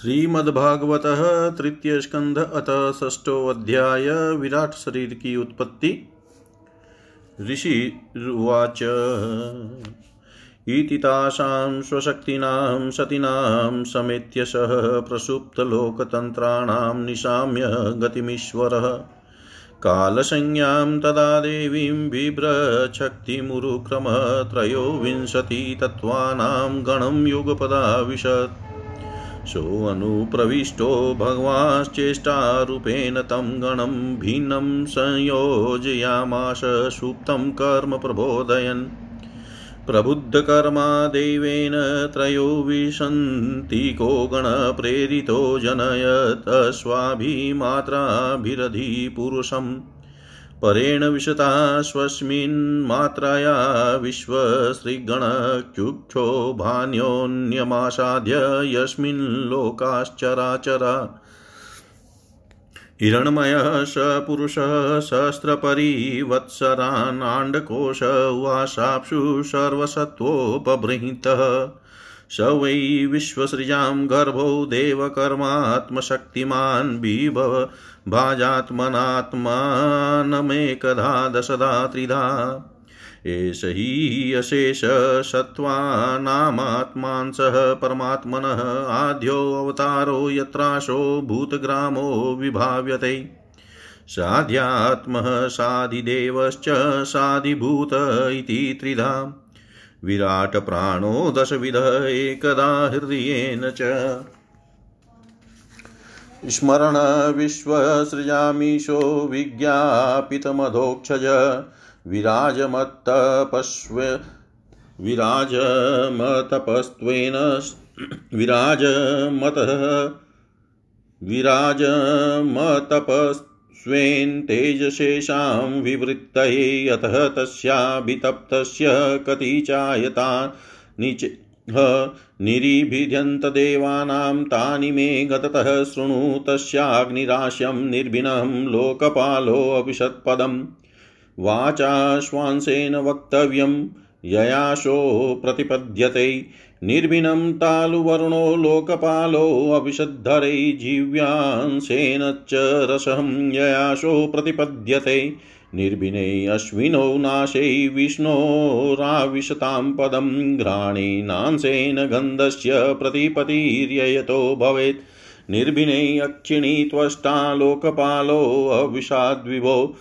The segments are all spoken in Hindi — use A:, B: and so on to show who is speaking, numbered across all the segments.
A: श्रीमद्भागवत तृतीय स्कंध अथ षष्ठोऽध्याय विराट शरीर की उत्पत्ति। ऋषि उवाच। इति तासां स्वशक्तीनां, सतीनां, समेत्य सह प्रसुप्तलोकतन्त्राणां निशाम्य गतिमीश्वरः। कालसंज्ञां तदा देवीं बिभ्रच्छक्तिमुरुक्रम त्रयोविंशतितत्त्वानां गणं युगपदाविशत्। सोऽनुप्रविष्टो भगवाश्चेष्टारूपेण तं गणं भिन्नं संयोजयामाश सुप्तं कर्म प्रबोधयन्। प्रबुद्धकर्मा देवेन त्रयोविशन्तिको गणप्रेरितो जनयत्। स्वाभिमात्राभिरधिपुरुषम् परेण विशता स्वस्मिन्मात्रया विश्वसृगणचुक्षो भान्योन्यमासाद्य यस्मिन् लोकाश्चराचरा। हिरण्मयः स पुरुषः सहस्रपरिवत्सरानाण्डकोश उवासाप्सु सर्वसत्त्वोपबृंहितः। स वै विश्वसृजां गर्भो देवकर्मात्मशक्तिमान् बिभव भाजात्मनात्मानमेकधा दशदा त्रिधा एष हि अशेष सत्त्वानामात्मांसः परमात्मनः आद्योऽवतारो यत्राशो भूतग्रामो विभाव्यते। साध्यात्मः साधिदेवश्च साधिभूत इति त्रिधा। विराटप्राणो दशविध एकदा हृदयेन च। स्मरण विश्वसृजामीशो विज्ञापितमधोक्षज विराजमत्तपस्व विराजमतपस्त्वेन विराजमतः विराजमतपस्वेन् तेजशेषां विवृत्तये अतः तस्याभितप्तस्य कति चायता निच निरीभिद्यन्तदेवानां तानि मे गततः शृणु तस्याग्निराश्यं निर्भिनं लोकपालोऽपिषत्पदम् वाचा श्वांसेन वक्तव्यं ययाशो प्रतिपद्यते। निर्भिनं तालुवर्णो लोकपालोऽभिषद्धरै जीव्यांशेन च रसं ययाशो प्रतिपद्यते। निर्भिने अश्विनौ नाशे विष्णोराविशतां पदं घ्राणेनांसेन गन्धस्य प्रतिपतिर्ययतो भवेत्। निर्भिने अक्षिणी त्वष्टा लोकपालो अविषाद्विभो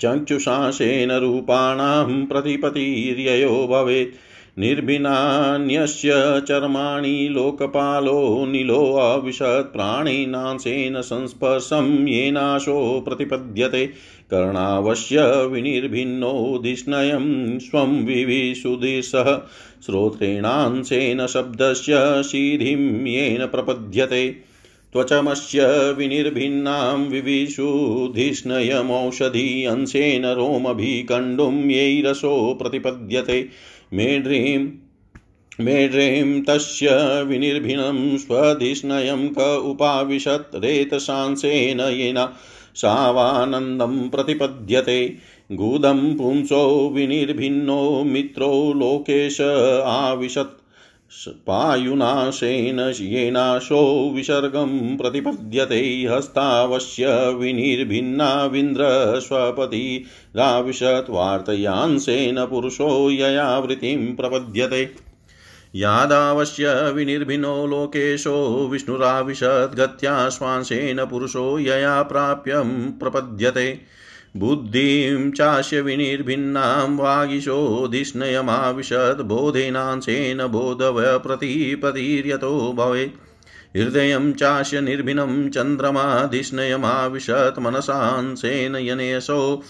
A: चक्षुषासेन रूपाणां प्रतिपतिर्ययो भवेत्। निर्भिनान्यस्य चर्माणि लोकपालो नीलोऽविशत् प्राणिनांसेन संस्पर्शं येनाशो प्रतिपद्यते। कर्णावश्य विनिर्भिन्नो धिष्णयं स्वं विविशुदिशः श्रोत्रेणांसेन शब्दस्य सीधिं येन प्रपद्यते। त्वचमस्य विनिर्भिन्नां विविशुधिष्णयमौषधि अंशेन रोमभिकण्डुं यैरसो प्रतिपद्यते। मेढ्रीं मेढ्रीं तस्य विनिर्भिन्नं स्वधिष्णयं क उपाविशत् रेतशांसेन येन सावानन्दं प्रतिपद्यते। गुदं पुंसो विनिर्भिन्नो मित्रो लोकेश आविशत् पायुनाशेन येनाशो विसर्गं प्रतिपद्यते हस्तावश्य विनिर्भिन्नाविन्द्रस्वपतिराविशत् वार्तयांसेन पुरुषो ययावृत्तिं प्रपद्यते। यादावश्य विनिर्भिन्नो लोकेशो विष्णुराविशत् गत्या श्वांसेन पुरुषो यया प्राप्यं प्रपद्यते। बुद्धिं चास्य विनिर्भिन्नां वागीशोधिष्णयमाविशद् बोधेनांशेन बोधवप्रतिपतिर्यतो भवेत् हृदयं चास्य निर्भिनं चन्द्रमाधिष्णयमाविशत् मनसांशेन यनेशो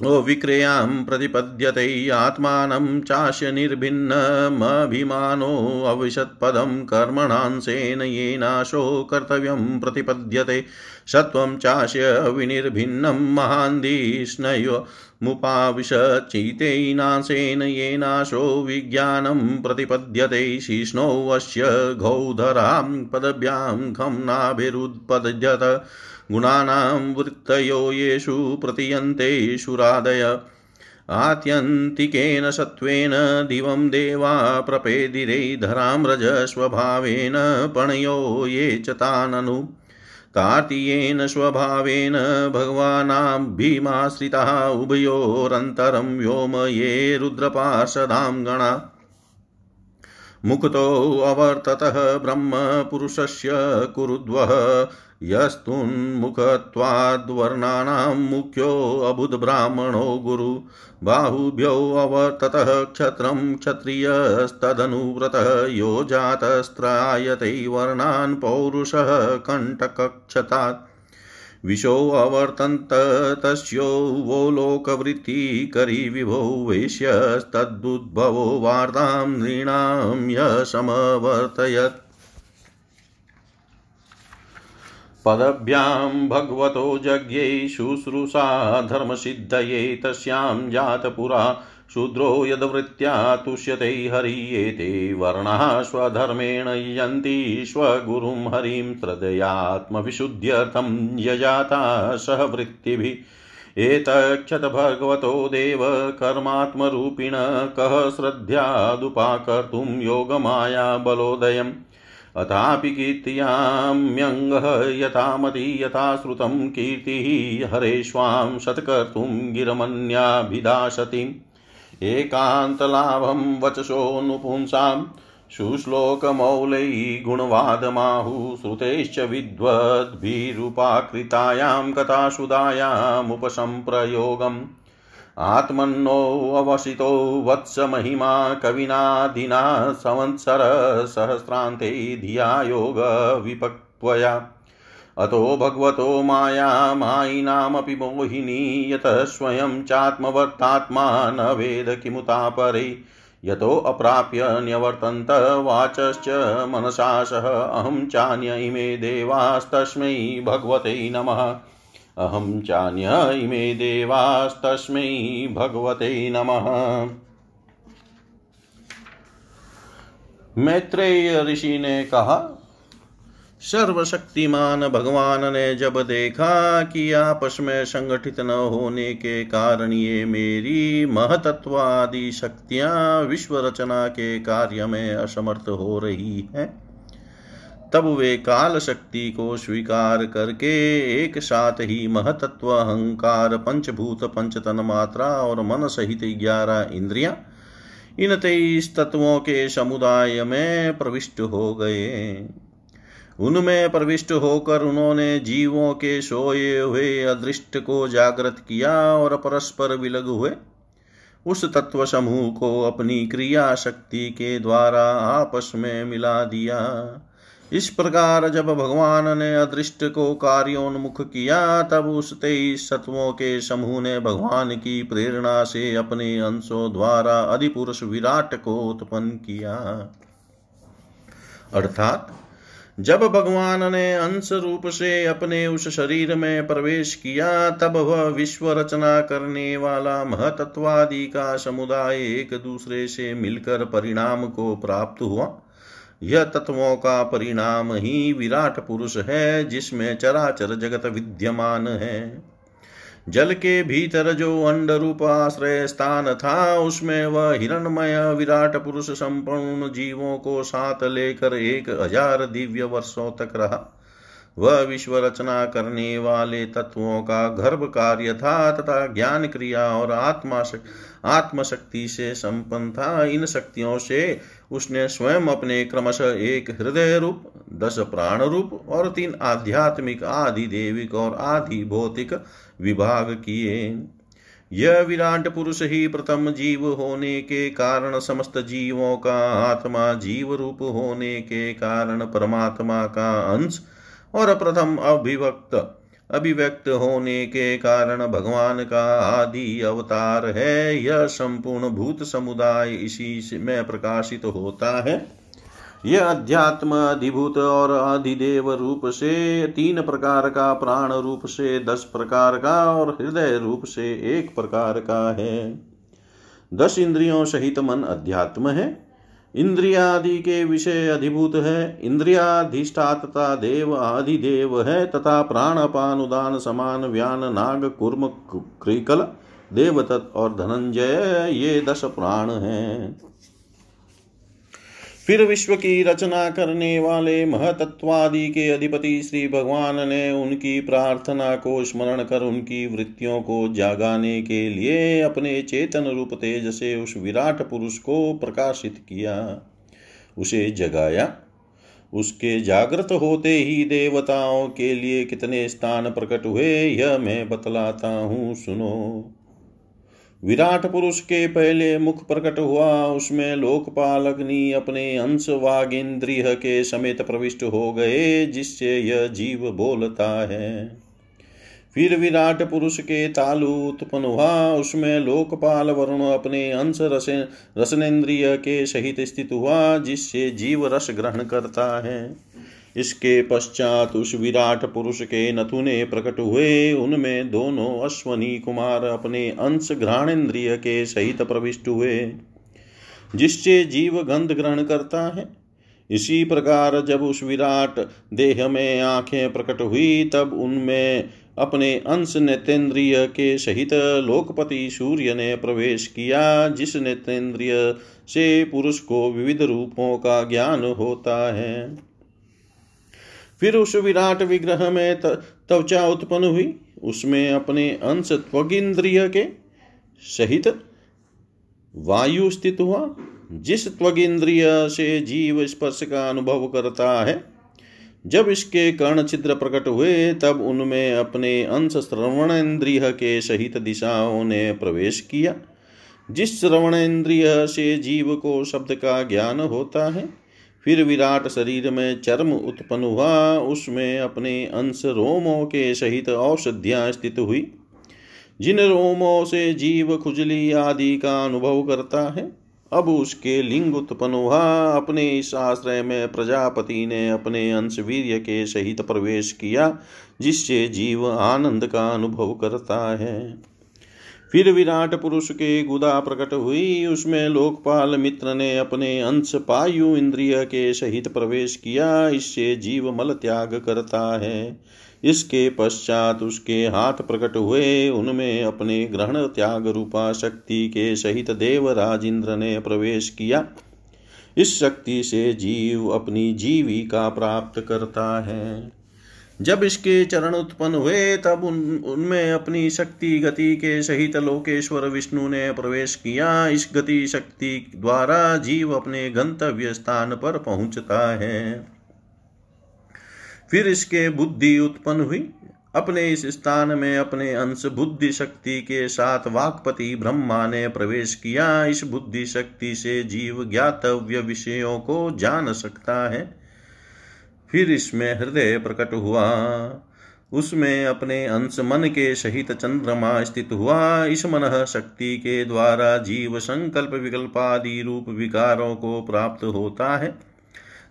A: विक्रियाँ प्रतिपद्यते आत्मानं चास्य निर्भिन्नमभिमानोऽविशत्पदं कर्मणांशेन येनाशो कर्तव्यं प्रतिपद्यते। सत्त्वं चास्य विनिर्भिन्नं महान्धिष्णयोमुपाविशच्चितेनाशेन येनाशो विज्ञानं प्रतिपद्यते शिष्णोऽस्य घौधरां पदभ्यां खं नाभिरुत्पद्यत गुणानां वृत्तयो येषु प्रतीयन्ते शुरादय। आत्यन्तिकेन सत्त्वेन दिवं देवा प्रपेदिरे धरां रजस्वभावेन पणयो ये च ताननु। कार्तीयेन स्वभावेन भगवानाभिमाश्रिताः उभयोरन्तरं व्योम ये रुद्रपार्षदां गणा मुक्तोऽवर्ततः ब्रह्मपुरुषस्य कुरुद्वः। यस्तुन्मुखत्वाद्वर्णानां मुख्योऽबुद्ब्राह्मणो गुरु। बाहुभ्योऽवर्ततः क्षत्रं क्षत्रियस्तदनुव्रतः। यो जातस्त्रायते वर्णान् पौरुषः कण्टकक्षतात्। विशोऽवर्तन्त तस्यो वो लोकवृत्तिकरी विभो वेश्यस्तदुद्भवो वार्तां नृणां यशमवर्तयत्। पदभ्यां भगवतो यज्ञै शुश्रूषा धर्मसिद्धये तस्यां जातपुरा शूद्रो यद्वृत्त्या तुष्यते हरियेते वर्णाः स्वधर्मेण यन्ति स्वगुरुं हरिं श्रद्धयात्मविशुद्ध्यर्थं यजाता सह वृत्तिभिः। एतक्षत भगवतो देव कर्मात्मरूपिण कः श्रद्ध्यादुपाकर्तुं योगमाया बलोदयम् अथापि कीर्त्याम्यङ्गः यथामति यथा श्रुतं कीर्तिः हरेष्वां शतकर्तुं गिरमन्याभिदाशतिम्। एकान्तलाभं वचसोऽनुपुंसां शुश्लोकमौलै गुणवादमाहुः श्रुतैश्च विद्वद्भिरुपाकृतायां कथासुधायामुपसम्प्रयोगम् आत्मन्नोऽवसितो वत्समहिमा कविनादिना संवत्सरसहस्रान्ते धिया योगविपक्त्वया अतो भगवतो माया मायिनामपि मोहिनी, यतः स्वयं चात्मवर्तात्मा, न वेद किमुता परे यतो अप्राप्य न्यवर्तन्त, वाचश्च मनसा सह, अहं चान्य इमे देवास्तस्मै भगवते नमः। अहं चान्य इमे देवास्तस्मै भगवते नमः। मैत्रेय ऋषि ने कहा सर्वशक्तिमान भगवान ने जब देखा कि आपस में संगठित न होने के कारण ये मेरी महतत्वादि शक्तियाँ विश्व रचना के कार्य में असमर्थ हो रही हैं, तब वे काल शक्ति को स्वीकार करके एक साथ ही महतत्व, अहंकार, पंचभूत, पंचतन मात्रा और मन सहित ग्यारह इंद्रिया इन तेईस तत्वों के समुदाय में प्रविष्ट हो गए। उनमें प्रविष्ट होकर उन्होंने जीवों के सोए हुए अदृष्ट को जागृत किया और परस्पर विलग हुए। उस तत्व समूह को अपनी क्रिया शक्ति के द्वारा आपस में मिला दिया। इस प्रकार जब भगवान ने अदृष्ट को कार्योन्मुख किया, तब उस तेईस सत्वों के समूह ने भगवान की प्रेरणा से अपने अंशों द्वारा अधिपुरुष विराट को उत्पन्न किया। अर्थात जब भगवान ने अंश रूप से अपने उस शरीर में प्रवेश किया, तब वह विश्व रचना करने वाला महतत्वादि का समुदाय एक दूसरे से मिलकर परिणाम को प्राप्त हुआ। यह तत्वों का परिणाम ही विराट पुरुष है, जिसमें चराचर जगत विद्यमान है। जल के भीतर जो अंड रूप आश्रय स्थान था, उसमें वह हिरणमय विराट पुरुष संपूर्ण जीवों को साथ लेकर एक हज़ार दिव्य वर्षों तक रहा। वह विश्व रचना करने वाले तत्वों का गर्भ कार्य था तथा ज्ञान क्रिया और आत्मा आत्मशक्ति से संपन्न था। इन शक्तियों से उसने स्वयं अपने क्रमशः एक हृदय रूप, दस प्राण रूप और तीन आध्यात्मिक, आदि देविक और आदि भौतिक विभाग किए। यह विराट पुरुष ही प्रथम जीव होने के कारण, समस्त जीवों का आत्मा जीव रूप होने के कारण परमात्मा का अंश और प्रथम अभिव्यक्त अभिव्यक्त होने के कारण भगवान का आदि अवतार है। यह संपूर्ण भूत समुदाय इसी में प्रकाशित होता है। यह अध्यात्म, अधिभूत और अधिदेव रूप से, तीन प्रकार का प्राण रूप से, दस प्रकार का और हृदय रूप से एक प्रकार का है। दस इंद्रियों सहित मन अध्यात्म है। इंद्रियादि के विषय अधिभूत है। इंद्रियाधिष्ठा तथा देव आदिदेव है तथा प्राण अपान उदान समान व्यान, नाग, कुर्म, क्रिकल देवतत और धनंजय ये दस प्राण हैं। फिर विश्व की रचना करने वाले महतत्वादि के अधिपति श्री भगवान ने उनकी प्रार्थना को स्मरण कर उनकी वृत्तियों को जागाने के लिए अपने चेतन रूप तेज से उस विराट पुरुष को प्रकाशित किया। उसे जगाया। उसके जागृत होते ही देवताओं के लिए कितने स्थान प्रकट हुए, यह मैं बतलाता हूँ, सुनो। विराट पुरुष के पहले मुख प्रकट हुआ, उसमें लोकपाल अग्नि अपने अंश वागेन्द्रिय के समेत प्रविष्ट हो गए, जिससे यह जीव बोलता है। फिर विराट पुरुष के तालु उत्पन्न हुआ, उसमें लोकपाल वरुण अपने अंश रस रसनेन्द्रिय के सहित स्थित हुआ, जिससे जीव रस ग्रहण करता है। इसके पश्चात उस विराट पुरुष के नथुने प्रकट हुए। उनमें दोनों अश्वनी कुमार अपने अंश घ्राणेन्द्रिय के सहित प्रविष्ट हुए। जिससे जीव गंध ग्रहण करता है। इसी प्रकार जब उस विराट देह में आँखें प्रकट हुई, तब उनमें अपने अंश नेतेंद्रिय के सहित लोकपति सूर्य ने प्रवेश किया, जिस नेतेंद्रिय से पुरुष को विविध रूपों का ज्ञान होता है। फिर उस विराट विग्रह में त्वचा उत्पन्न हुई। उसमें अपने अंश त्वगिंद्रिय के सहित वायु स्थित हुआ, जिस त्वगिंद्रिय से जीव स्पर्श का अनुभव करता है। जब इसके कर्ण छिद्र प्रकट हुए, तब उनमें अपने अंश श्रवणेन्द्रिय के सहित दिशाओं ने प्रवेश किया, जिस श्रवणेन्द्रिय से जीव को शब्द का ज्ञान होता है। फिर विराट शरीर में चर्म उत्पन्न हुआ, उसमें अपने अंश रोमों के सहित औषधियाँ स्थित हुई। जिन रोमों से जीव खुजली आदि का अनुभव करता है, अब उसके लिंग उत्पन्न हुआ। अपने इस आश्रय में प्रजापति ने अपने अंश वीर्य के सहित प्रवेश किया, जिससे जीव आनंद का अनुभव करता है। फिर विराट पुरुष के गुदा प्रकट हुई। उसमें लोकपाल मित्र ने अपने अंश पायु इंद्रिय के सहित प्रवेश किया। इससे जीव मल त्याग करता है। इसके पश्चात उसके हाथ प्रकट हुए। उनमें अपने ग्रहण त्याग रूपा शक्ति के सहित देवराज इंद्र ने प्रवेश किया। इस शक्ति से जीव अपनी जीविका प्राप्त करता है। जब इसके चरण उत्पन्न हुए, तब उन, उनमें अपनी शक्ति गति के सहित लोकेश्वर विष्णु ने प्रवेश किया। इस गति शक्ति द्वारा जीव अपने गंतव्य स्थान पर पहुँचता है। फिर इसके बुद्धि उत्पन्न हुई। अपने इस स्थान में अपने अंश बुद्धि शक्ति के साथ वाकपति ब्रह्मा ने प्रवेश किया। इस बुद्धि शक्ति से जीव ज्ञातव्य विषयों को जान सकता है। फिर इसमें हृदय प्रकट हुआ। उसमें अपने अंश मन के सहित चंद्रमा स्थित हुआ। इस मन शक्ति के द्वारा जीव संकल्प विकल्पादि रूप विकारों को प्राप्त होता है।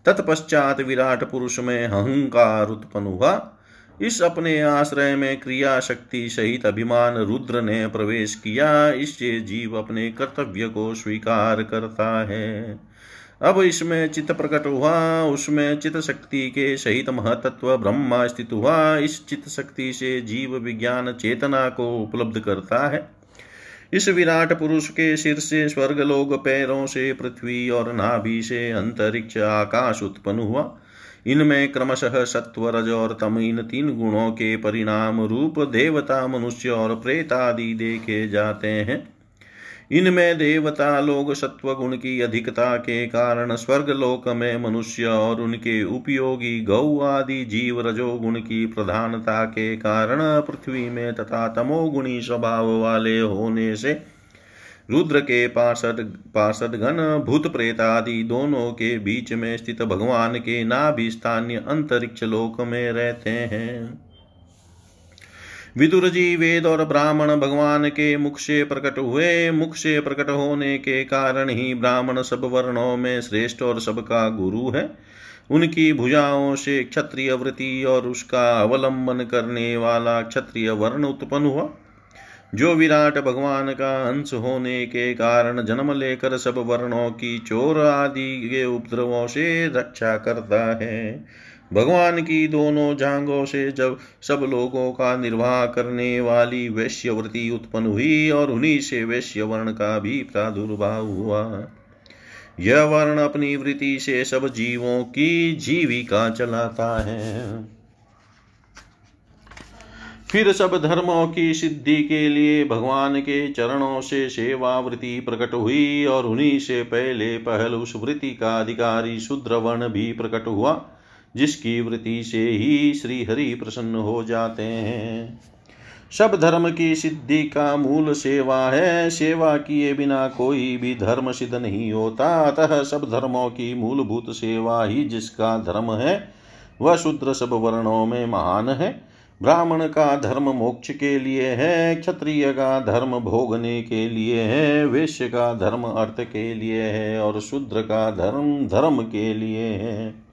A: तत्पश्चात विराट पुरुष में अहंकार उत्पन्न हुआ। इस अपने आश्रय में क्रिया शक्ति सहित अभिमान रुद्र ने प्रवेश किया। इससे जीव अपने कर्तव्य को स्वीकार करता है। अब इसमें चित्त प्रकट हुआ, उसमें चित्त शक्ति के सहित महतत्व ब्रह्मा स्थित हुआ। इस चित्त शक्ति से जीव विज्ञान चेतना को उपलब्ध करता है। इस विराट पुरुष के सिर से स्वर्ग लोग पैरों से पृथ्वी और नाभि से अंतरिक्ष आकाश उत्पन्न हुआ। इनमें क्रमशः सत्व रज और तम इन तीन गुणों के परिणाम रूप देवता, मनुष्य और प्रेत आदि देखे जाते हैं। इनमें देवता लोग सत्व गुण की अधिकता के कारण स्वर्ग लोक में मनुष्य और उनके उपयोगी गौ आदि जीव रजोगुण की प्रधानता के कारण पृथ्वी में तथा तमोगुणी स्वभाव वाले होने से रुद्र के पार्षद पार्षद गण भूत प्रेत आदि दोनों के बीच में स्थित भगवान के नाभि स्थानीय अंतरिक्ष लोक में रहते हैं। विदुर जी वेद और ब्राह्मण भगवान के मुख से प्रकट हुए। मुख से प्रकट होने के कारण ही ब्राह्मण सब वर्णों में श्रेष्ठ और सबका गुरु है। उनकी भुजाओं से क्षत्रिय वृत्ति और उसका अवलंबन करने वाला क्षत्रिय वर्ण उत्पन्न हुआ। जो विराट भगवान का अंश होने के कारण जन्म लेकर सब वर्णों की चोर आदि के उपद्रवों से रक्षा करता है। भगवान की दोनों जांगों से जब सब लोगों का निर्वाह करने वाली वैश्यवृत्ति उत्पन्न हुई और उन्हीं से वैश्य वर्ण का भी प्रादुर्भाव हुआ, यह वर्ण अपनी वृत्ति से सब जीवों की जीविका चलाता है। फिर सब धर्मों की सिद्धि के लिए भगवान के चरणों से सेवा वृत्ति प्रकट हुई और उन्हीं से पहले पहल उस वृत्ति का अधिकारी शुद्र वर्ण भी प्रकट हुआ। जिसकी वृत्ति से ही श्री हरि प्रसन्न हो जाते हैं। सब धर्म की सिद्धि का मूल सेवा है। सेवा किए बिना कोई भी धर्म सिद्ध नहीं होता। अतः सब धर्मों की मूलभूत सेवा ही जिसका धर्म है, वह शूद्र सब वर्णों में महान है। ब्राह्मण का धर्म मोक्ष के लिए है, क्षत्रिय का धर्म भोगने के लिए है, वैश्य का धर्म अर्थ के लिए है और शूद्र का धर्म धर्म के लिए है।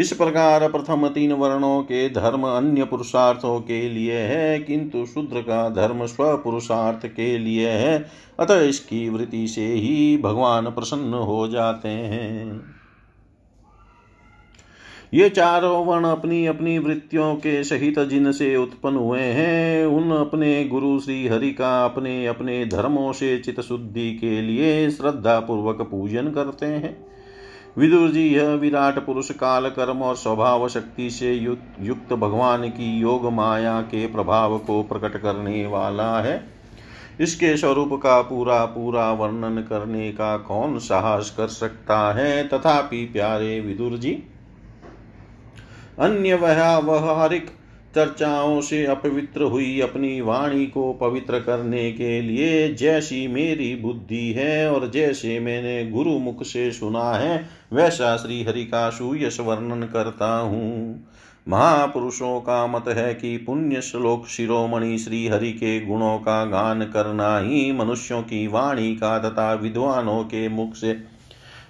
A: इस प्रकार प्रथम तीन वर्णों के धर्म अन्य पुरुषार्थों के लिए है, किंतु शूद्र का धर्म स्व पुरुषार्थ के लिए है। अतः इसकी वृत्ति से ही भगवान प्रसन्न हो जाते हैं। ये चारों वर्ण अपनी अपनी वृत्तियों के सहित जिनसे उत्पन्न हुए हैं, उन अपने गुरु श्री हरि का अपने अपने धर्मों से चित शुद्धि के लिए श्रद्धा पूर्वक पूजन करते हैं। विदुर जी, यह विराट पुरुष काल कर्म और स्वभाव शक्ति से युक्त भगवान की योग माया के प्रभाव को प्रकट करने वाला है। इसके स्वरूप का पूरा पूरा वर्णन करने का कौन साहस कर सकता है? तथापि प्यारे विदुर जी, अन्य वह व्यवहारिक चर्चाओं से अपवित्र हुई अपनी वाणी को पवित्र करने के लिए, जैसी मेरी बुद्धि है और जैसे मैंने गुरु मुख से सुना है, वैसा श्री हरि का सुयश वर्णन करता हूँ। महापुरुषों का मत है कि पुण्य श्लोक शिरोमणि श्री हरि के गुणों का गान करना ही मनुष्यों की वाणी का तथा विद्वानों के मुख से।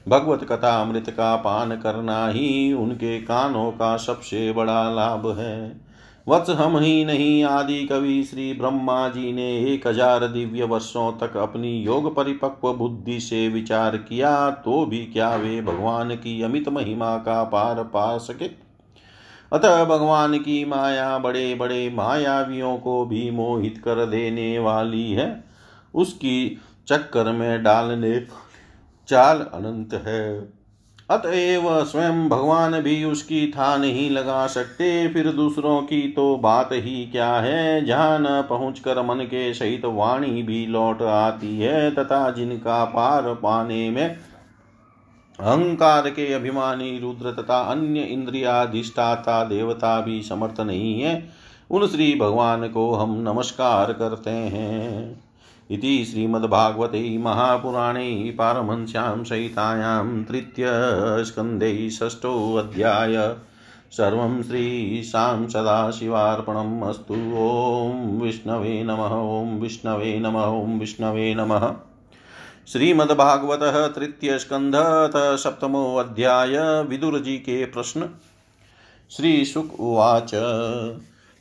A: भगवत कथा अमृत का पान करना ही उनके कानों का सबसे बड़ा लाभ है। वत्स हम ही नहीं आदि कवि श्री ब्रह्मा जी ने एक हज़ार दिव्य वर्षों तक अपनी योग परिपक्व बुद्धि से विचार किया तो भी क्या वे भगवान की अमित महिमा का पार पा सके? अतः भगवान की माया बड़े बड़े मायावियों को भी मोहित कर देने वाली है। उसकी चक्कर में डालने चाल अनंत है। अतएव स्वयं भगवान भी उसकी था नहीं लगा सकते। फिर दूसरों की तो बात ही क्या है? जहाँ न पहुँच कर मन के सहित वाणी भी लौट आती है, तथा जिनका पार पाने में अहंकार के अभिमानी रुद्र तथा अन्य इंद्रियाधिष्ठाता देवता भी समर्थ नहीं है, उन श्री भगवान को हम नमस्कार करते हैं। इति श्रीमद्भागवते महापुराणे पारमहंस्यां सहितायां तृतीयस्कन्धे षष्ठोऽध्याय। सर्वं श्रीशां सदाशिवार्पणम् अस्तु। ॐ विष्णवे नमः, ॐ विष्णवे नमः, ॐ विष्णवे नमः। श्रीमद्भागवतः तृतीयस्कन्धत सप्तमोऽध्याय विदुरजी के प्रश्न। श्रीशुक उवाच।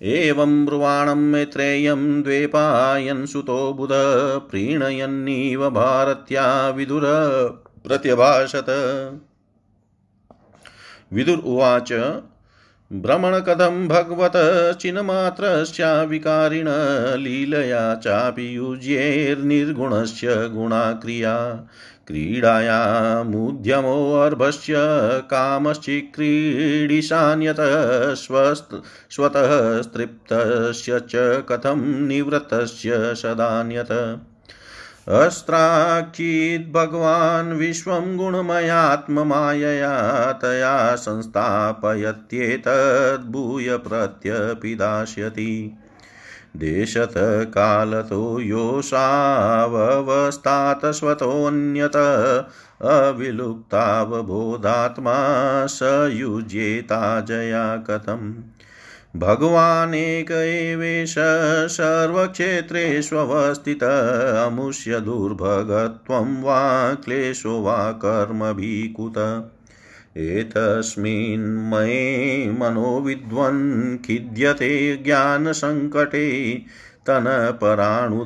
A: एवं ब्रुवाणं मैत्रेयं द्वेपायन्सुतो बुध, प्रीणयन्नीव भारत्या विदुर प्रत्यभाषत। विदुर उवाच भ्रमणकथं भगवत चिन्मात्रस्याविकारिण लीलया चापि युज्येर्निर्गुणस्य गुणाक्रिया। क्रीडायामुद्यमोऽर्भस्य कामश्चिक्रीडिशान्यतः स्वतः तृप्तस्य च कथं निवृत्तस्य सदान्यत। अस्त्राक्षीद् भगवान् विश्वं गुणमयात्ममायया तया संस्थापयत्येतद्भूय प्रत्यपिदास्यति देशत कालतो योषाववस्थात् स्वतोऽन्यत अविलुप्तावबोधात्मा स युज्येता जया कथम्। भगवानेक एवेश सर्वक्षेत्रेष्वस्थित अमुष्य दुर्भगत्वं वा क्लेशो वा कर्मभिकुत। एतस्मिन्मये मनोविद्वन् खिद्यते ज्ञानसङ्कटे तनपराणुदविभो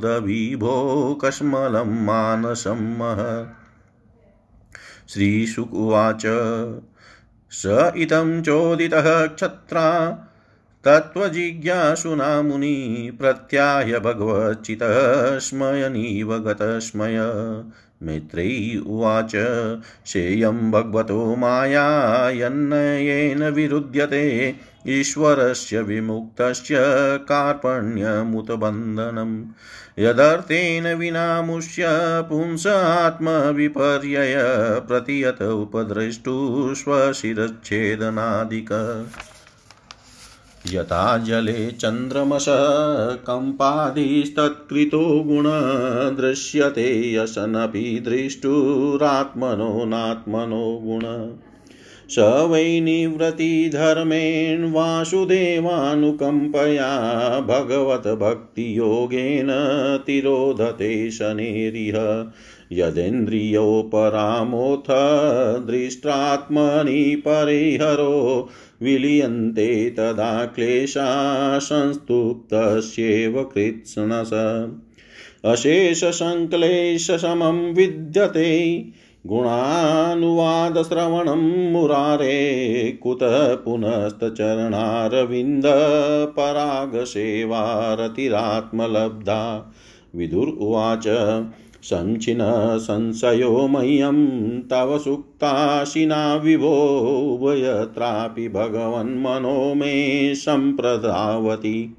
A: कस्मलं मानसं मह। श्रीशुक उवाच, स इतं चोदितः क्षत्रा तत्त्वजिज्ञासुना मुनि प्रत्याय भगवच्चितः स्मयनीव गतस्मय। मित्रै उवाच। शेयं भगवतो माया यन्नयेन विरुध्यते। ईश्वरस्य विमुक्तस्य कार्पण्यमुतबन्धनम् यदर्थेन विनामुष्य पुंस आत्मविपर्यय प्रतियत उपद्रष्टु स्वशिरच्छेदनादिक यथा जले चन्द्रमस कम्पादिस्तत्कृतो गुण दृश्यते यसनपि दृष्टुरात्मनो नात्मनो गुण। स वै निवृत्तिधर्मेण वासुदेवानुकम्पया भगवद्भक्तियोगेन तिरोधते शनेरिह। यदेन्द्रियोपरामोऽथ दृष्टात्मनि परिहरो विलीयन्ते तदा क्लेशा संस्तुप्तस्येव कृत्स्नस। अशेषसङ्क्लेशसमं विद्यते गुणानुवादश्रवणं मुरारे कुतः पुनस्तचरणारविन्दपरागसेवारतिरात्मलब्धा विदुर उवाच, सञ्चिन संशयो मह्यं, तव सुक्ताशिना विभो उभयत्रापि भगवन्मनो मे सम्प्रदावति।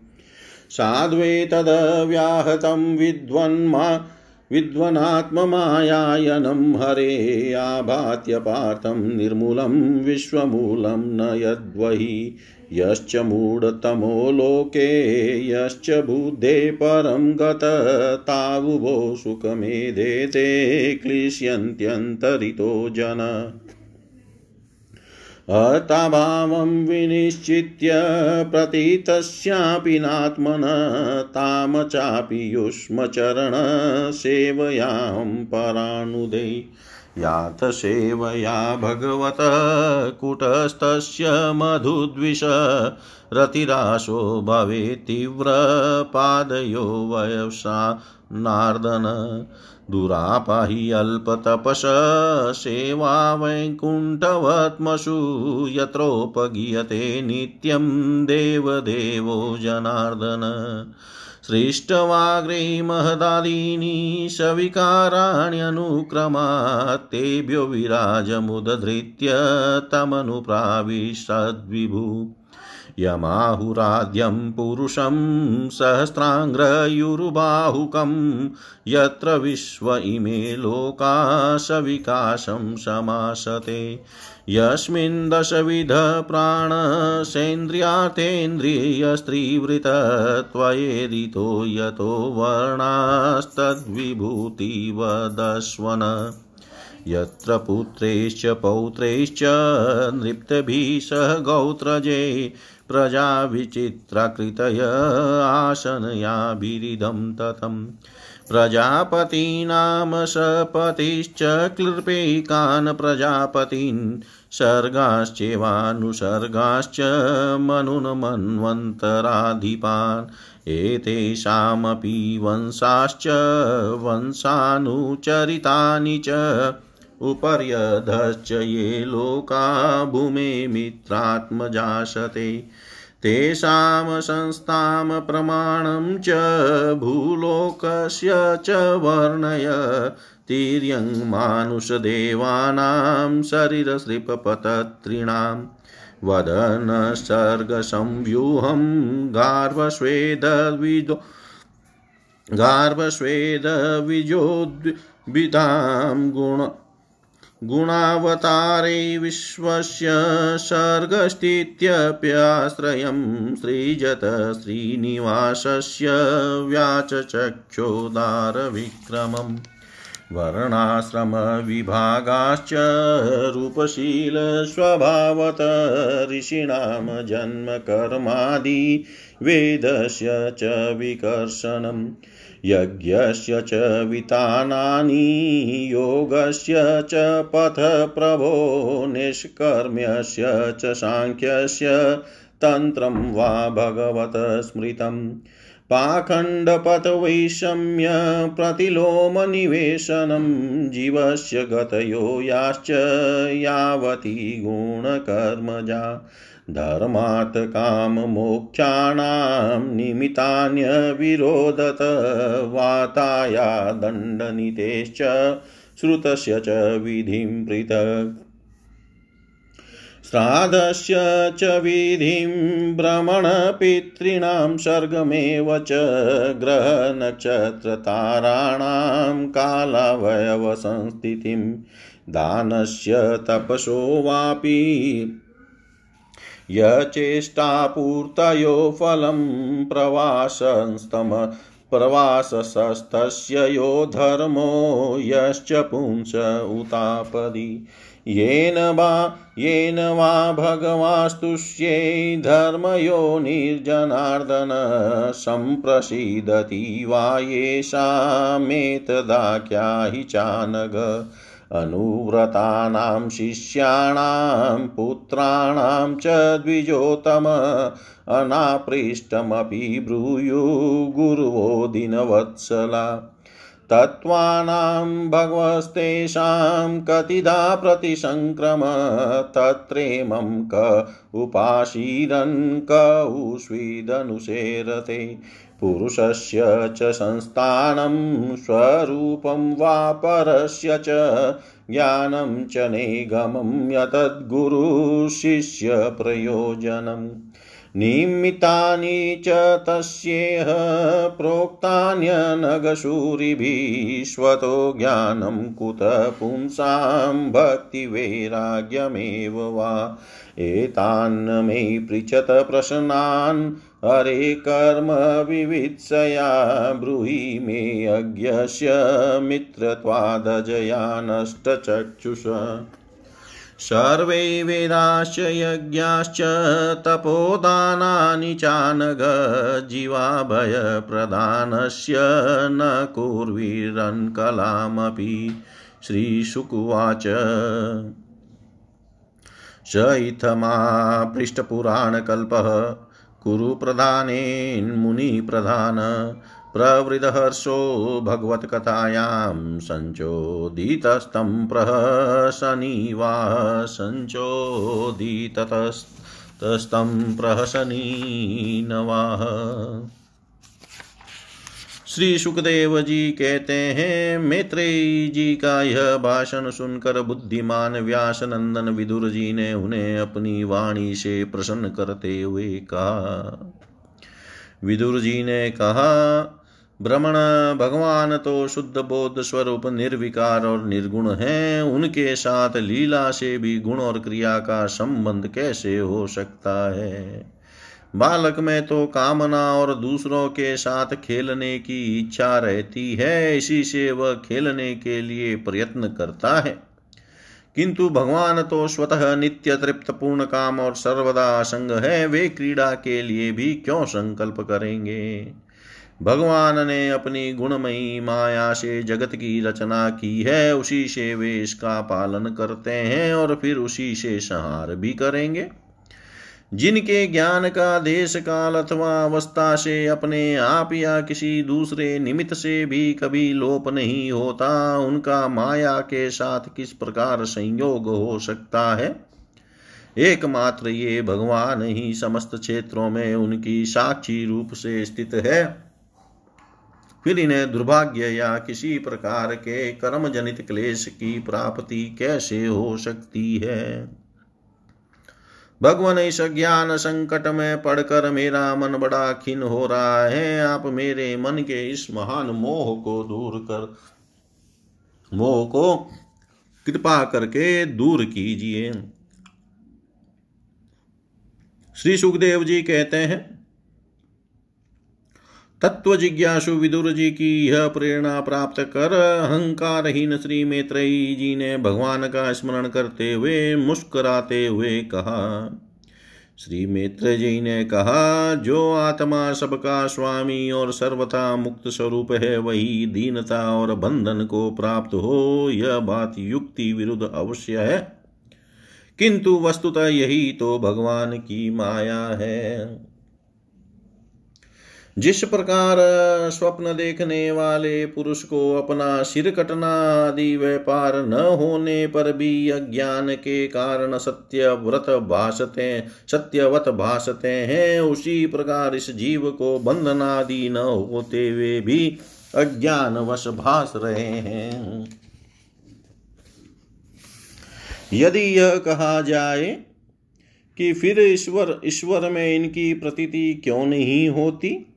A: साध्वेतदव्याहतं विद्वन्मा विद्वनात्ममायायनं हरे आभात्य पार्थं निर्मूलं विश्वमूलं न यद्वहि, यश्च मूढतमो लोके, यश्च बुद्धे परं गत तावुभो सुखमेधेते क्लिश्यन्त्यन्तरितो जन। अताभावं विनिश्चित्य प्रतीतस्यापि नात्मन ताम चापि युष्मचरणसेवयां परानुदे। यात सेवया भगवत कुटस्थस्य मधुद्विष, रतिराशो भवेत् तीव्रपादयो वयसा नार्दन। दुरापाहि अल्पतपस सेवा वैकुण्ठवत्मसु यत्रोपगीयते नित्यं देवदेवो जनार्दन। सृष्टवाग्रे महदादीनि सविकाराण्यनुक्रमात् तेभ्यो विराजमुदधृत्य तमनुप्राविशद्विभु। यमाहुराद्यं पुरुषं सहस्राङ्ग्रयुरुबाहुकं यत्र विश्व इमे लोका सविकाशं समासते यस्मिन् दशविध प्राणसेन्द्रियार्थेन्द्रियस्त्रीवृतत्वयेदितो यतो वर्णास्तद्विभूतिवदस्वन यत्र पुत्रैश्च, पौत्रैश्च नृप्तभिः सह गौत्रजे प्रजाविचित्राकृतय आसनयाभिरिदं ततम् प्रजापतीनां सपतिश्च क्लृपेकान् प्रजापतीन् सर्गाश्चैवानुसर्गाश्च मनुन्मन्वन्तराधिपान्। एतेषामपि वंशाश्च, वंशानुचरितानि च। उपर्यधश्च ये लोका भूमे मित्रात्मजाशते। तेषां संस्थां प्रमाणं च भूलोकस्य च वर्णय। तिर्यङ्मानुषदेवानां शरीरसृपपतॄणां वदनसर्गसंव्यूहं गार्वस्वेदविदो गार्वस्वेदविजोद्वितां गुण गुणावतारे विश्वस्य सर्गस्थित्यप्याश्रयं सृजत श्रीनिवासस्य व्याचचक्षोदारविक्रमम्। वर्णाश्रमविभागाश्च रूपशीलस्वभावत ऋषीणां जन्मकर्मादि वेदस्य च विकर्षणम्। यज्ञस्य च वितानानि, योगस्य च पथप्रभो निष्कर्म्यस्य च साङ्ख्यस्य तन्त्रं वा भगवत स्मृतम्। पाखण्डपथवैषम्य प्रतिलोमनिवेशनं, जीवस्य गतयो याश्च यावती गुणकर्मजा। धर्मात् काममोक्षाणां निमित्तान्यविरोधत वाताया दण्डनीतेश्च श्रुतस्य च विधिं पृथक्। श्राद्धस्य च विधिं भ्रमणपितॄणां सर्गमेव च ग्रहनक्षत्रताराणां कालावयवसंस्थितिं। दानस्य तपसो वापि यचेष्टापूर्तयो फलं प्रवासस्तम प्रवासस्तस्य यो धर्मो यश्च पुंस उतापदि। येन वा येन वा भगवास्तुष्ये धर्मयो निर्जनार्दन सम्प्रसीदति वा येषामेतदाख्या हि चानग। अनुव्रतानां शिष्याणां, पुत्राणां च द्विजोतम, अनापृष्टमपि ब्रूयु गुरुवो दिनवत्सला। तत्त्वानां भगवस्तेषां कतिधा प्रतिसङ्क्रम तत्रेमं क उपाशीरन्, क उष्विदनुसेरते पुरुषस्य च संस्थानं स्वरूपं वा परस्य च ज्ञानं च निगमं यतद्गुरुशिष्यप्रयोजनम्। निमित्तानि च तस्येह प्रोक्तान्यनगशूरिभिश्वतो ज्ञानं कुतः पुंसां भक्तिवैराग्यमेव वा। एतान्न मे पृच्छत प्रश्नान्, हरे कर्म विवित्सया ब्रूहि मे यज्ञस्य मित्रत्वादजया नष्टचक्षुष सर्वे वेदाश्च यज्ञाश्च तपोदानानि चानग जीवाभयप्रदानस्य न कुर्वीरन्कलामपि। श्रीशुकुवाच। स इत्थमा पृष्ठपुराणकल्पः कुरु प्रधानेन्मुनिप्रधान प्रवृदहर्षो भगवत्कथायां सञ्चोदितस्तं प्रहसनीवाः सञ्चोदिततस्तं प्रहसनीनवाः श्री सुखदेव जी कहते हैं मैत्रेयी जी का यह भाषण सुनकर बुद्धिमान व्यास नंदन विदुर जी ने उन्हें अपनी वाणी से प्रसन्न करते हुए कहा। विदुर जी ने कहा भ्रमण भगवान तो शुद्ध बोध स्वरूप निर्विकार और निर्गुण हैं। उनके साथ लीला से भी गुण और क्रिया का संबंध कैसे हो सकता है? बालक में तो कामना और दूसरों के साथ खेलने की इच्छा रहती है, इसी से वह खेलने के लिए प्रयत्न करता है। किंतु भगवान तो स्वतः नित्य तृप्त पूर्ण काम और सर्वदा असंग है। वे क्रीड़ा के लिए भी क्यों संकल्प करेंगे? भगवान ने अपनी गुणमयी माया से जगत की रचना की है, उसी से वे इसका पालन करते हैं और फिर उसी से संहार भी करेंगे। जिनके ज्ञान का देश काल अथवा अवस्था से अपने आप या किसी दूसरे निमित्त से भी कभी लोप नहीं होता, उनका माया के साथ किस प्रकार संयोग हो सकता है? एकमात्र ये भगवान ही समस्त क्षेत्रों में उनकी साक्षी रूप से स्थित है। फिर इन्हें दुर्भाग्य या किसी प्रकार के कर्म जनित क्लेश की प्राप्ति कैसे हो सकती है? भगवान, इस ज्ञान संकट में पढ़कर मेरा मन बड़ा खिन हो रहा है। आप मेरे मन के इस महान मोह को दूर कर, मोह को कृपा करके दूर कीजिए। श्री सुखदेव जी कहते हैं तत्व जिज्ञासु विदुर जी की यह प्रेरणा प्राप्त कर अहंकारहीन श्री मैत्रेयी जी ने भगवान का स्मरण करते हुए मुस्कुराते हुए कहा, श्री मित्र जी ने कहा, जो आत्मा सबका स्वामी और सर्वथा मुक्त स्वरूप है, वही दीनता और बंधन को प्राप्त हो, यह बात युक्ति विरुद्ध अवश्य है। किंतु वस्तुतः यही तो भगवान की माया है। जिस प्रकार स्वप्न देखने वाले पुरुष को अपना सिर कटना आदि व्यापार न होने पर भी अज्ञान के कारण सत्य व्रत भाषते सत्यवत भाषते हैं। उसी प्रकार इस जीव को बंधन आदि न होते हुए भी अज्ञान वश भास रहे हैं। यदि यह कहा जाए कि फिर ईश्वर ईश्वर में इनकी प्रतीति क्यों नहीं होती?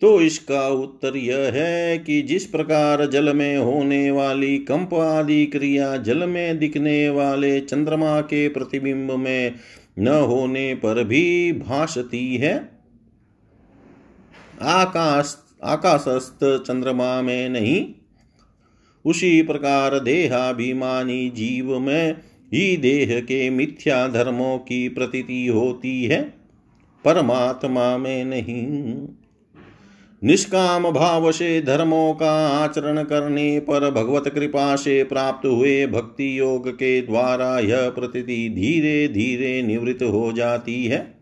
A: तो इसका उत्तर यह है कि जिस प्रकार जल में होने वाली कंप आदि क्रिया जल में दिखने वाले चंद्रमा के प्रतिबिंब में न होने पर भी भासती है। आकाश, आकाशस्थ चंद्रमा में नहीं, उसी प्रकार देहाभिमानी जीव में ही देह के मिथ्या धर्मों की प्रतीति होती है। परमात्मा में नहीं। निष्काम भाव से धर्मों का आचरण करने पर भगवत कृपा से प्राप्त हुए भक्ति योग के द्वारा यह प्रतीति धीरे धीरे निवृत्त हो जाती है।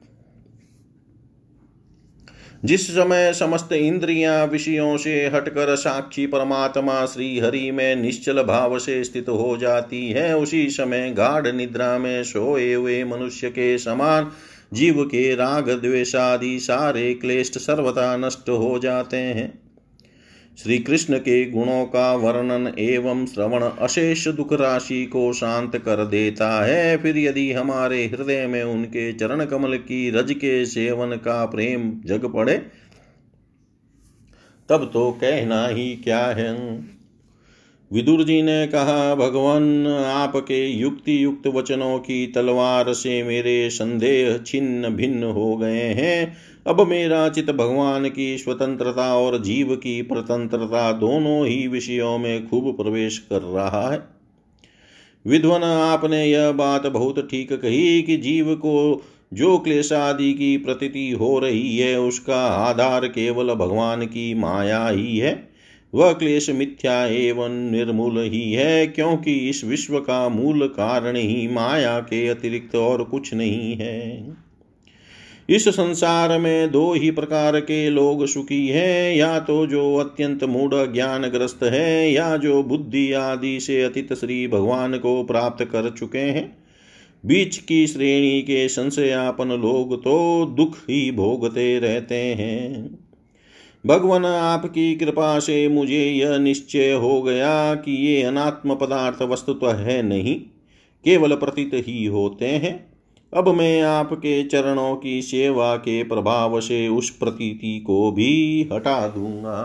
A: जिस समय समस्त इंद्रियाँ विषयों से हटकर साक्षी परमात्मा श्री हरि में निश्चल भाव से स्थित हो जाती है, उसी समय गाढ़ निद्रा में सोए हुए मनुष्य के समान जीव के राग, द्वेषादि सारे क्लेष्ट सर्वथा नष्ट हो जाते हैं। श्री कृष्ण के गुणों का वर्णन एवं श्रवण अशेष दुख राशि को शांत कर देता है। फिर यदि हमारे हृदय में उनके चरण कमल की रज के सेवन का प्रेम जग पड़े, तब तो कहना ही क्या है? विदुर जी ने कहा, भगवान, आपके युक्ति युक्त वचनों की तलवार से मेरे संदेह छिन्न भिन्न हो गए हैं। अब मेरा चित भगवान की स्वतंत्रता और जीव की प्रतंत्रता दोनों ही विषयों में खूब प्रवेश कर रहा है। विद्वन, आपने यह बात बहुत ठीक कही कि जीव को जो क्लेशादि की प्रतीति हो रही है, उसका आधार केवल भगवान की माया ही है। वह क्लेश मिथ्या एवं निर्मूल ही है, क्योंकि इस विश्व का मूल कारण ही माया के अतिरिक्त और कुछ नहीं है। इस संसार में दो ही प्रकार के लोग सुखी हैं, या तो जो अत्यंत मूढ़ ज्ञान ग्रस्त है, या जो बुद्धि आदि से अतीत श्री भगवान को प्राप्त कर चुके हैं। बीच की श्रेणी के संशयापन लोग तो दुख ही भोगते रहते हैं। भगवान, आपकी कृपा से मुझे यह निश्चय हो गया कि ये अनात्म पदार्थ वस्तुत्व है नहीं, केवल प्रतीत ही होते हैं। अब मैं आपके चरणों की सेवा के प्रभाव से उस प्रतीति को भी हटा दूँगा।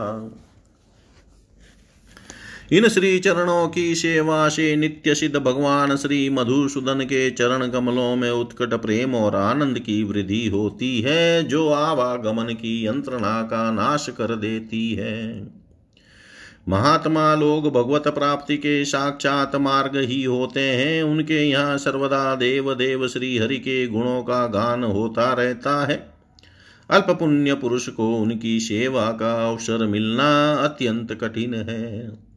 A: इन श्री चरणों की सेवा से नित्य सिद्ध भगवान श्री मधुसूदन के चरण कमलों में उत्कट प्रेम और आनंद की वृद्धि होती है, जो आवागमन की यंत्रणा का नाश कर देती है। महात्मा लोग भगवत प्राप्ति के साक्षात मार्ग ही होते हैं। उनके यहाँ सर्वदा देव देव श्री हरि के गुणों का गान होता रहता है। अल्प पुण्य पुरुष को उनकी सेवा का अवसर मिलना अत्यंत कठिन है।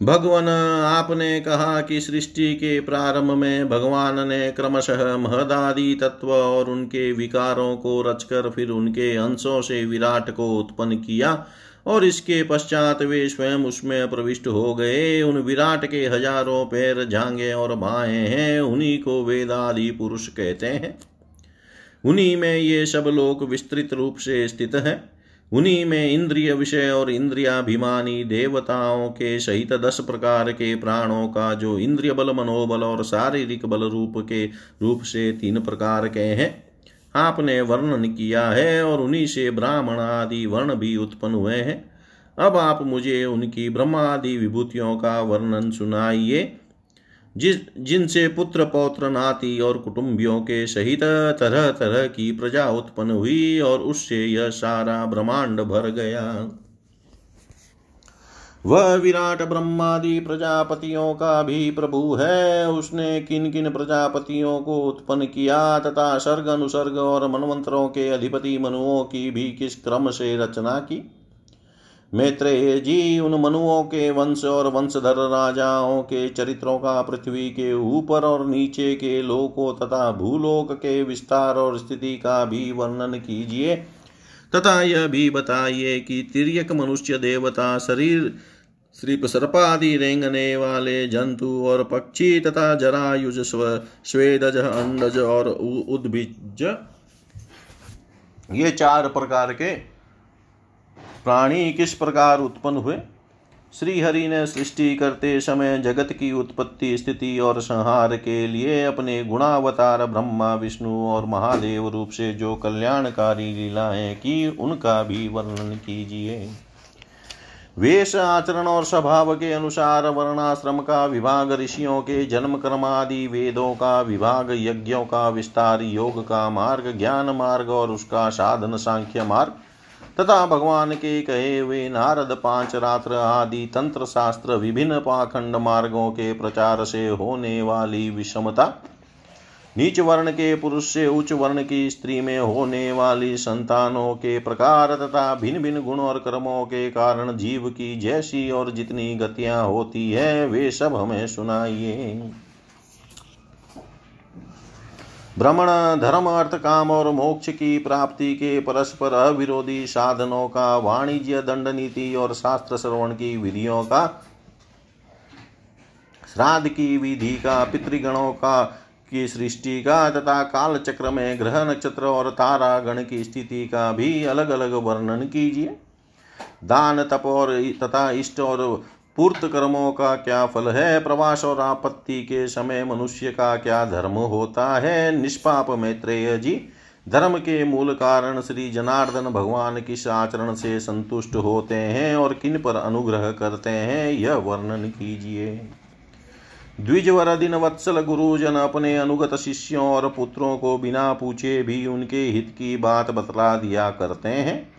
A: भगवान, आपने कहा कि सृष्टि के प्रारंभ में भगवान ने क्रमशः महदादि तत्व और उनके विकारों को रचकर फिर उनके अंशों से विराट को उत्पन्न किया और इसके पश्चात वे स्वयं उसमें प्रविष्ट हो गए। उन विराट के हज़ारों पैर झांगे और बाएँ हैं, उन्हीं को वेदादि पुरुष कहते हैं। उन्हीं में ये सब लोग विस्तृत रूप से स्थित हैं। उन्हीं में इंद्रिय विषय और इंद्रियाभिमानी देवताओं के सहित दस प्रकार के प्राणों का जो इंद्रिय बल, मनोबल और शारीरिक बल रूप के रूप से तीन प्रकार के हैं, आपने वर्णन किया है और उन्हीं से ब्राह्मण आदि वर्ण भी उत्पन्न हुए हैं। अब आप मुझे उनकी ब्रह्मादि विभूतियों का वर्णन सुनाइए। जिस, जिनसे पुत्र पौत्र नाती और कुटुंबियों के सहित तरह तरह की प्रजा उत्पन्न हुई और उससे यह सारा ब्रह्मांड भर गया। वह विराट ब्रह्मादि प्रजापतियों का भी प्रभु है। उसने किन किन प्रजापतियों को उत्पन्न किया तथा सर्ग अनुसर्ग और मनवंतरों के अधिपति मनुओं की भी किस क्रम से रचना की? मैत्रेय जी उन मनुओं के वंश और वंशधर राजाओं के चरित्रों का पृथ्वी के ऊपर और नीचे के लोकों तथा भूलोक के विस्तार और स्थिति का भी वर्णन कीजिए। तथा यह भी बताइए कि तिरक मनुष्य देवता शरीर, श्रीप सर्पादि रेंगने वाले जंतु और पक्षी तथा जरायुज, स्व, स्वेदज, अंडज और उद्भिज। ये चार प्रकार के प्राणी किस प्रकार उत्पन्न हुए? श्री हरि ने सृष्टि करते समय जगत की उत्पत्ति स्थिति और संहार के लिए अपने गुणावतार ब्रह्मा, विष्णु और महादेव रूप से जो कल्याणकारी लीलाएँ की, उनका भी वर्णन कीजिए। वेश आचरण और स्वभाव के अनुसार वर्णाश्रम का विभाग, ऋषियों के जन्म कर्म आदि वेदों का विभाग, यज्ञों का विस्तार, योग का मार्ग, ज्ञान मार्ग और उसका साधन, सांख्य मार्ग तथा भगवान के कहे हुए नारद, पाँच रात्र आदि तंत्र शास्त्र विभिन्न पाखंड मार्गों के प्रचार से होने वाली विषमता, नीच वर्ण के पुरुष से उच्च वर्ण की स्त्री में होने वाली संतानों के प्रकार तथा भिन्न भिन्न गुण और कर्मों के कारण जीव की जैसी और जितनी गतियाँ होती है, वे सब हमें सुनाइए। भ्रमण धर्म अर्थ काम और मोक्ष की प्राप्ति के परस्पर अविरोधी साधनों का, वाणिज्य दंड नीति और शास्त्र श्रवण की विधियों का, श्राद्ध की विधि का, पितृगणों का, की सृष्टि का, तथा काल चक्र में ग्रह नक्षत्र और तारा गण की स्थिति का भी अलग अलग वर्णन कीजिए। दान, तप और तथा इष्ट और पूर्त कर्मों का क्या फल है? प्रवास और आपत्ति के समय मनुष्य का क्या धर्म होता है? निष्पाप मैत्रेय जी, धर्म के मूल कारण श्री जनार्दन भगवान किस आचरण से संतुष्ट होते हैं और किन पर अनुग्रह करते हैं, यह वर्णन कीजिए। द्विजवर दिन वत्सल गुरुजन अपने अनुगत शिष्यों और पुत्रों को बिना पूछे भी उनके हित की बात बतला दिया करते हैं।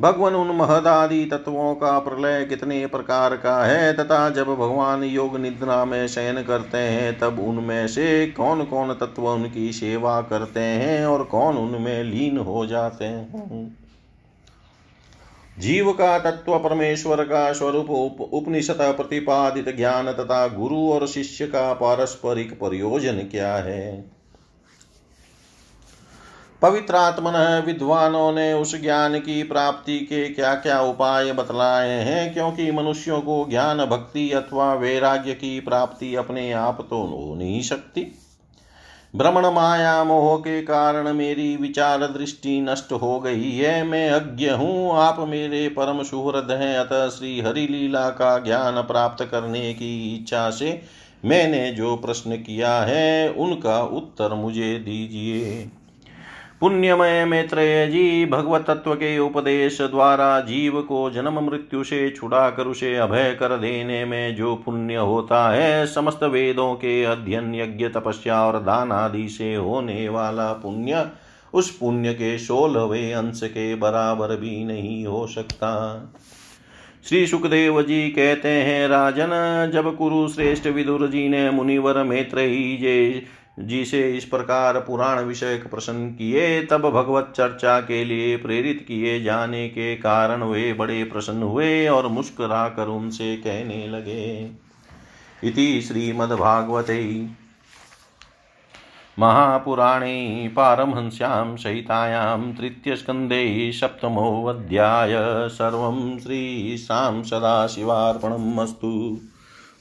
A: भगवान उन महदादि तत्वों का प्रलय कितने प्रकार का है तथा जब भगवान योग निद्रा में शयन करते हैं तब उनमें से कौन कौन तत्व उनकी सेवा करते हैं और कौन उनमें लीन हो जाते हैं? जीव का तत्व परमेश्वर का स्वरूप उप, उपनिषद प्रतिपादित ज्ञान तथा गुरु और शिष्य का पारस्परिक प्रयोजन क्या है? पवित्रात्मन विद्वानों ने उस ज्ञान की प्राप्ति के क्या क्या उपाय बतलाए हैं? क्योंकि मनुष्यों को ज्ञान, भक्ति अथवा वैराग्य की प्राप्ति अपने आप तो हो नहीं सकती। भ्रमण माया, मोह के कारण मेरी विचार दृष्टि नष्ट हो गई है। मैं अज्ञ हूँ। आप मेरे परम सुहृद हैं। अतः श्री हरि लीला का ज्ञान प्राप्त करने की इच्छा से मैंने जो प्रश्न किया है, उनका उत्तर मुझे दीजिए। पुण्यमय मैत्रेय जी भगवत तत्व के उपदेश द्वारा जीव को जन्म मृत्यु से छुड़ा कर उसे अभय कर देने में जो पुण्य होता है, समस्त वेदों के अध्ययन, यज्ञ, तपस्या और दान आदि से होने वाला पुण्य, उस पुण्य के सोलहवें अंश के बराबर भी नहीं हो सकता। श्री सुखदेव जी कहते हैं, राजन, जब कुरु श्रेष्ठ विदुर जी ने मुनिवर मैत्रेयी जे जी से इस प्रकार पुराण विषय प्रश्न किए, तब भगवत चर्चा के लिए प्रेरित किए जाने के कारण वे बड़े प्रसन्न हुए और मुस्कुरा कर उनसे कहने लगे। इति श्रीमद्भागवते। महापुराणे पारमहंस्यां सहितायां तृतीयस्कन्धे सप्तमोऽध्याय। सर्वं श्रीशां सदाशिवार्पणम् अस्तु।